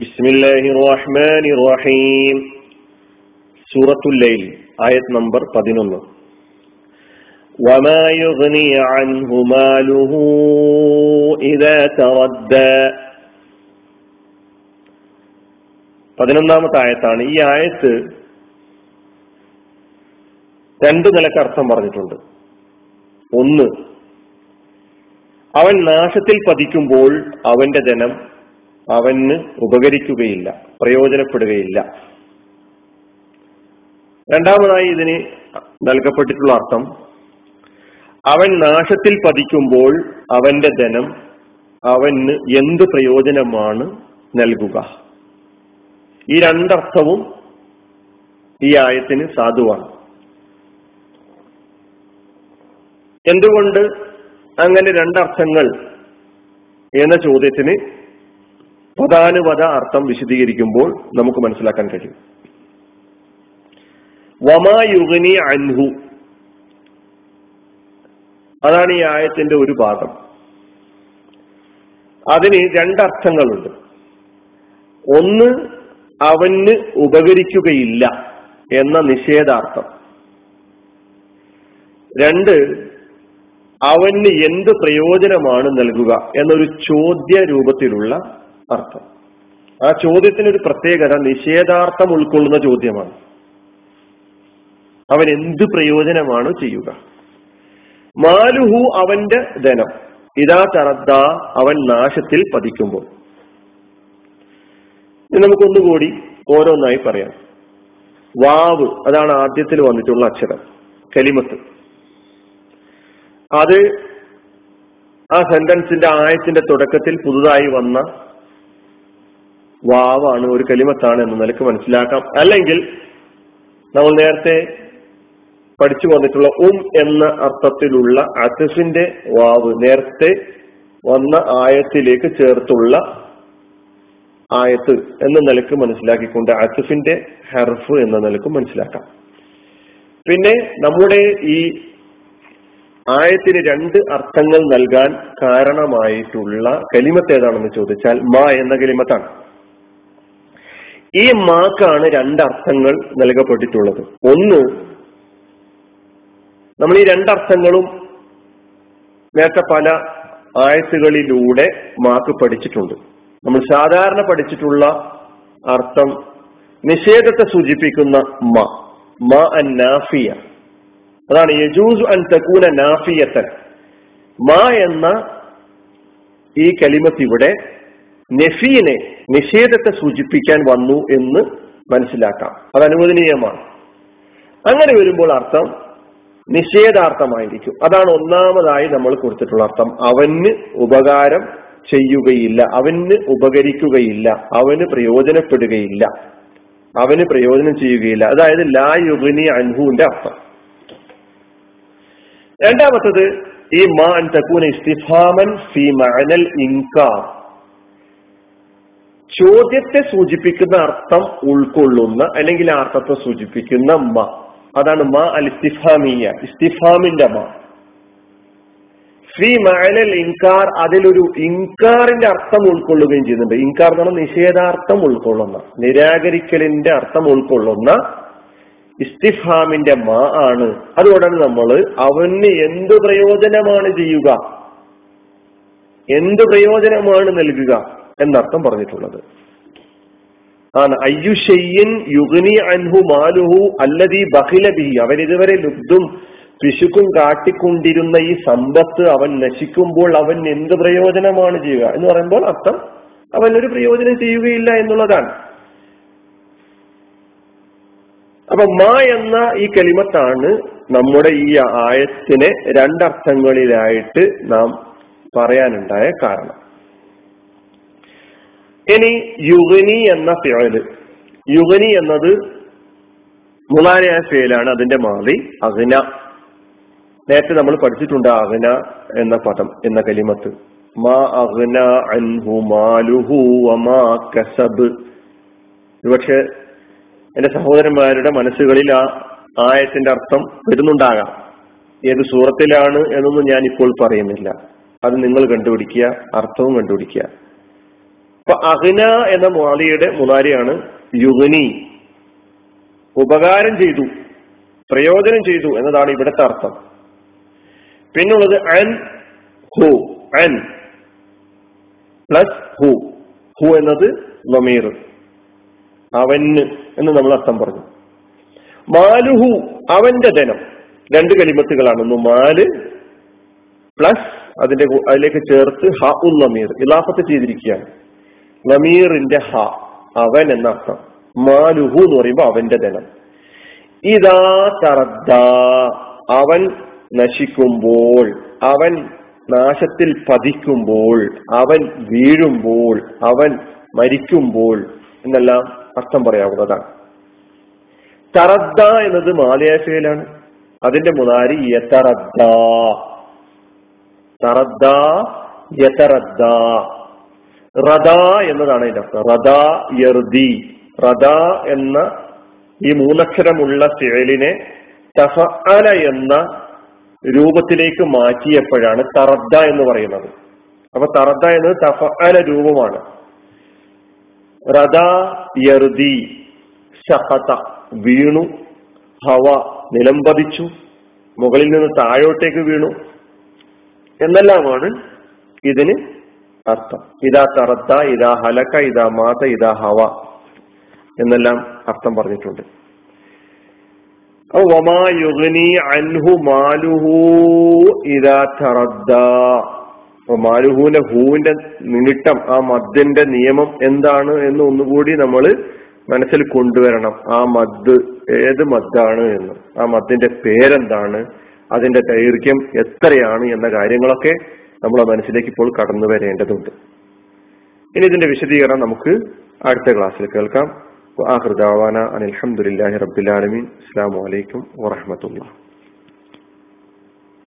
بسم الله الرحمن الرحيم سورة الليل آية نمبر 11 وما يغني عنه ماله إذا تردى പതിനൊന്നാമത്തെ ആയത്താണ് ഈ ആയത്ത് രണ്ടു നിലക്ക് അർത്ഥം പറഞ്ഞിട്ടുണ്ട് ഒന്ന് അവൻ നാശത്തിൽ പതിക്കുമ്പോൾ അവന്റെ ധനം അവന് ഉപകരിക്കുകയില്ല പ്രയോജനപ്പെടുകയില്ല. രണ്ടാമതായി ഇതിന് നൽകപ്പെട്ടിട്ടുള്ള അർത്ഥം അവൻ നാശത്തിൽ പതിക്കുമ്പോൾ അവന്റെ ധനം അവന് എന്ത് പ്രയോജനമാണ് നൽകുക. ഈ രണ്ടർത്ഥവും ഈ ആയത്തിന് സാധുവാണ്. എന്തുകൊണ്ട് അങ്ങനെ രണ്ടർത്ഥങ്ങൾ എന്ന ചോദ്യത്തിന് പദാനുപത അർത്ഥം വിശദീകരിക്കുമ്പോൾ നമുക്ക് മനസ്സിലാക്കാൻ കഴിയും. വമായുഗനി അൻഹു. അതാണ് ഈ ആയത്തിന്റെ ഒരു ഭാഗം. അതിന് രണ്ടർത്ഥങ്ങളുണ്ട്. ഒന്ന് അവന് ഉപകരിക്കുകയില്ല എന്ന നിഷേധാർത്ഥം. രണ്ട് അവന് എന്ത് പ്രയോജനമാണ് നൽകുക എന്നൊരു ചോദ്യ രൂപത്തിലുള്ള അർത്ഥം. ആ ചോദ്യത്തിന് ഒരു പ്രത്യേകത നിഷേധാർത്ഥം ഉൾക്കൊള്ളുന്ന ചോദ്യമാണ്. അവൻ എന്ത് പ്രയോജനമാണ് ചെയ്യുക. മാലുഹു അവന്റെ ധനം. ഇതാ തറദ്ദ അവൻ നാശത്തിൽ പതിക്കുമ്പോൾ. നമുക്കൊന്നുകൂടി ഓരോന്നായി പറയാം. വാവ് അതാണ് ആദ്യത്തിൽ വന്നിട്ടുള്ള അക്ഷരം. കലിമത്ത്. അത് ആ സെന്റൻസിന്റെ ആയത്തിന്റെ തുടക്കത്തിൽ പുതുതായി വന്ന വാവാണ് ഒരു കലിമത്താണ് എന്ന നിലയ്ക്ക് മനസ്സിലാക്കാം. അല്ലെങ്കിൽ നമ്മൾ നേരത്തെ പഠിച്ചു വന്നിട്ടുള്ള ഉം എന്ന അർത്ഥത്തിലുള്ള അസിഫിന്റെ വാവ് നേരത്തെ വന്ന ആയത്തിലേക്ക് ചേർത്തുള്ള ആയത്ത് എന്ന നിലയ്ക്ക് മനസ്സിലാക്കിക്കൊണ്ട് അസിഫിന്റെ ഹെർഫ് എന്ന നിലയ്ക്ക് മനസ്സിലാക്കാം. പിന്നെ നമ്മുടെ ഈ ആയത്തിന് രണ്ട് അർത്ഥങ്ങൾ നൽകാൻ കാരണമായിട്ടുള്ള കലിമത്ത് ഏതാണെന്ന് ചോദിച്ചാൽ മ എന്ന കലിമത്താണ്. ഈ മാക്കാണ് രണ്ടർത്ഥങ്ങൾ നൽകപ്പെട്ടിട്ടുള്ളത്. ഒന്ന് നമ്മൾ ഈ രണ്ടർത്ഥങ്ങളും നേരത്തെ പല ആയത്തുകളിലൂടെ മാക്ക് പഠിച്ചിട്ടുണ്ട്. നമ്മൾ സാധാരണ പഠിച്ചിട്ടുള്ള അർത്ഥം നിഷേധത്തെ സൂചിപ്പിക്കുന്ന മ. മ അൻ നാഫിയ. അതാണ് യജൂസു അൻ തക്കൂന നാഫിയത്തൻ. മ എന്ന ഈ കലിമത്ത് ഇവിടെ നെഫീനെ നിഷേധത്തെ സൂചിപ്പിക്കാൻ വന്നു എന്ന് മനസ്സിലാക്കാം. അത് അനുവദനീയമാണ്. അങ്ങനെ വരുമ്പോൾ അർത്ഥം നിഷേധാർത്ഥമായിരിക്കും. അതാണ് ഒന്നാമതായി നമ്മൾ കൊടുത്തിട്ടുള്ള അർത്ഥം. അവന് ഉപകാരം ചെയ്യുകയില്ല അവന് ഉപകരിക്കുകയില്ല അവന് പ്രയോജനപ്പെടുകയില്ല അവന് പ്രയോജനം ചെയ്യുകയില്ല. അതായത് ലാ യുഗിനി അൻഹുവിന്റെ അർത്ഥം. രണ്ടാമത്തത് ഈ മാൻ തക്കൂന ഇസ്തിഫാമൻ ഫി മഅനൽ ഇൻകാർ. ചോദ്യത്തെ സൂചിപ്പിക്കുന്ന അർത്ഥം ഉൾക്കൊള്ളുന്ന അല്ലെങ്കിൽ അർത്ഥത്തെ സൂചിപ്പിക്കുന്ന മ. അതാണ് മ അൽ ഇസ്തിഫാമിയ ഇസ്തിഫാമിന്റെ മ. ഫി മഴൽ ഇൻകാർ അതിലൊരു ഇൻകാറിന്റെ അർത്ഥം ഉൾക്കൊള്ളുകയും ചെയ്യുന്നുണ്ട്. ഇൻകാർ എന്ന് പറഞ്ഞാൽ നിഷേധാർത്ഥം ഉൾക്കൊള്ളുന്ന നിരാകരിക്കലിന്റെ അർത്ഥം ഉൾക്കൊള്ളുന്ന ഇസ്തിഫാമിന്റെ മാ ആണ്. അതുകൊണ്ടാണ് നമ്മൾ അവന് എന്ത് പ്രയോജനമാണ് ചെയ്യുക? എന്ത് പ്രയോജനമാണ് നൽകുക? എന്നർത്ഥം പറഞ്ഞിട്ടുള്ളത്. ആണ് അയ്യുഷയ്യൻ യുഗ്നി അൻഹു മാലുഹു അല്ലതി അവൻ ഇതുവരെ ലുബ്ധും പിശുക്കും കാട്ടിക്കൊണ്ടിരുന്ന ഈ സമ്പത്ത് അവൻ നശിക്കുമ്പോൾ അവൻ എന്ത് പ്രയോജനമാണ് ചെയ്യുക എന്ന് പറയുമ്പോൾ അർത്ഥം അവൻ ഒരു പ്രയോജനം ചെയ്യുകയില്ല എന്നുള്ളതാണ്. അപ്പൊ മാ എന്ന ഈ കെളിമത്താണ് നമ്മുടെ ഈ ആയത്തിനെ രണ്ടർത്ഥങ്ങളിലായിട്ട് നാം പറയാനുണ്ടായ കാരണം. ഇനി യുഗനി എന്ന ഫിയൽ യുഗനി എന്നത് മുളാനയായ ഫേലാണ് അതിന്റെ മാറി അഗ്ന. നേരത്തെ നമ്മൾ പഠിച്ചിട്ടുണ്ട് അഗ്ന എന്ന പദം എന്ന കലിമത്ത്. മാ അഗ്ന അൻഹു മാലുഹു വമാ കസബ്. ഒരുപക്ഷെ എന്റെ സഹോദരന്മാരുടെ മനസ്സുകളിൽ ആ ആയത്തിന്റെ അർത്ഥം വരുന്നുണ്ടാകാം. ഏത് സൂറത്തിലാണ് എന്നൊന്നും ഞാൻ ഇപ്പോൾ പറയുന്നില്ല. അത് നിങ്ങൾ കണ്ടുപിടിക്കുക അർത്ഥവും കണ്ടുപിടിക്കുക. ഇപ്പൊ അഹ്ന എന്ന മാലിയുടെ മുതാരിയാണ് യുഗനി. ഉപകാരം ചെയ്തു പ്രയോജനം ചെയ്തു എന്നതാണ് ഇവിടുത്തെ അർത്ഥം. പിന്നുള്ളത് അൻ ഹു അൻ. Plus who. ഹു എന്നത് ലമീർ അവന് എന്ന് നമ്മൾ അർത്ഥം പറഞ്ഞു. മാലുഹു അവന്റെ ധനം. രണ്ട് കലിമത്തുകളാണ്. ഒന്ന് മാൽ പ്ലസ് അതിന്റെ അതിലേക്ക് ചേർത്ത് ഹ ഉൽ ലമീർ ഇലാഫത്ത് ചെയ്തിരിക്കുകയാണ്. ലമീറിന്റെ ഹ അവൻ എന്ന അർത്ഥം മാലുഹു എന്ന് പറയുമ്പോൾ അവന്റെ ധനം. ഇതാ തറദ്ദ അവൻ നശിക്കുമ്പോൾ അവൻ നാശത്തിൽ പതിക്കുമ്പോൾ അവൻ വീഴുമ്പോൾ അവൻ മരിക്കുമ്പോൾ എന്നെല്ലാം അർത്ഥം പറയാവുന്നതാണ്. തറദ്ദ എന്നത് മാലയാശയിലാണ്. അതിന്റെ മുതാരി യതറദ്ദ തറദ്ദ യതറദ്ദ റദ എന്നതാണ് അതിന്റെ അർത്ഥം. റദ യർദി. റദ എന്ന ഈ മൂന്നക്ഷരമുള്ള ഫിഴലിനെ തഫഅല എന്ന രൂപത്തിലേക്ക് മാറ്റിയപ്പോഴാണ് തറദ്ദ എന്ന് പറയുന്നത്. അപ്പൊ തറദ്ദ എന്നത് തഫഅല രൂപമാണ്. റദ യർദി ഷഹത വീണു. ഹവ നിലംപതിച്ചു. മുകളിൽ നിന്ന് താഴോട്ടേക്ക് വീണു. എന്നെല്ലാമാണ് ഇതിന് അർത്ഥം. ഇതാ തറത്ത ഇതാ ഹലക്ക ഇതാ മാത ഇതാ ഹവ എന്നെല്ലാം അർത്ഥം പറഞ്ഞിട്ടുണ്ട്. വമാ യുഗ്നി അൻഹു മാലുഹു മാലുഹുവിന്റെ ഹൂവിന്റെ നിമിട്ടം ആ മദ്ദിന്റെ നിയമം എന്താണ് എന്ന് ഒന്നുകൂടി നമ്മൾ മനസ്സിൽ കൊണ്ടുവരണം. ആ മദ് ഏത് മദ്ദാണ് എന്ന്. ആ മദ്ദിന്റെ പേരെന്താണ്? അതിന്റെ ദൈർഘ്യം എത്രയാണ്? എന്ന കാര്യങ്ങളൊക്കെ നമ്മളെ മനസ്സിലേക്ക് ഇപ്പോൾ കടന്നു വരേണ്ടതുണ്ട്. ഇനി ഇതിന്റെ വിശദീകരണം നമുക്ക് അടുത്ത ക്ലാസ്സിൽ കേൾക്കാം. അനിൽഹമുല്ലാഹി റബ്ബുലാലമീൻ അസ്സാം വലൈക്കും വാഹമത്തുള്ള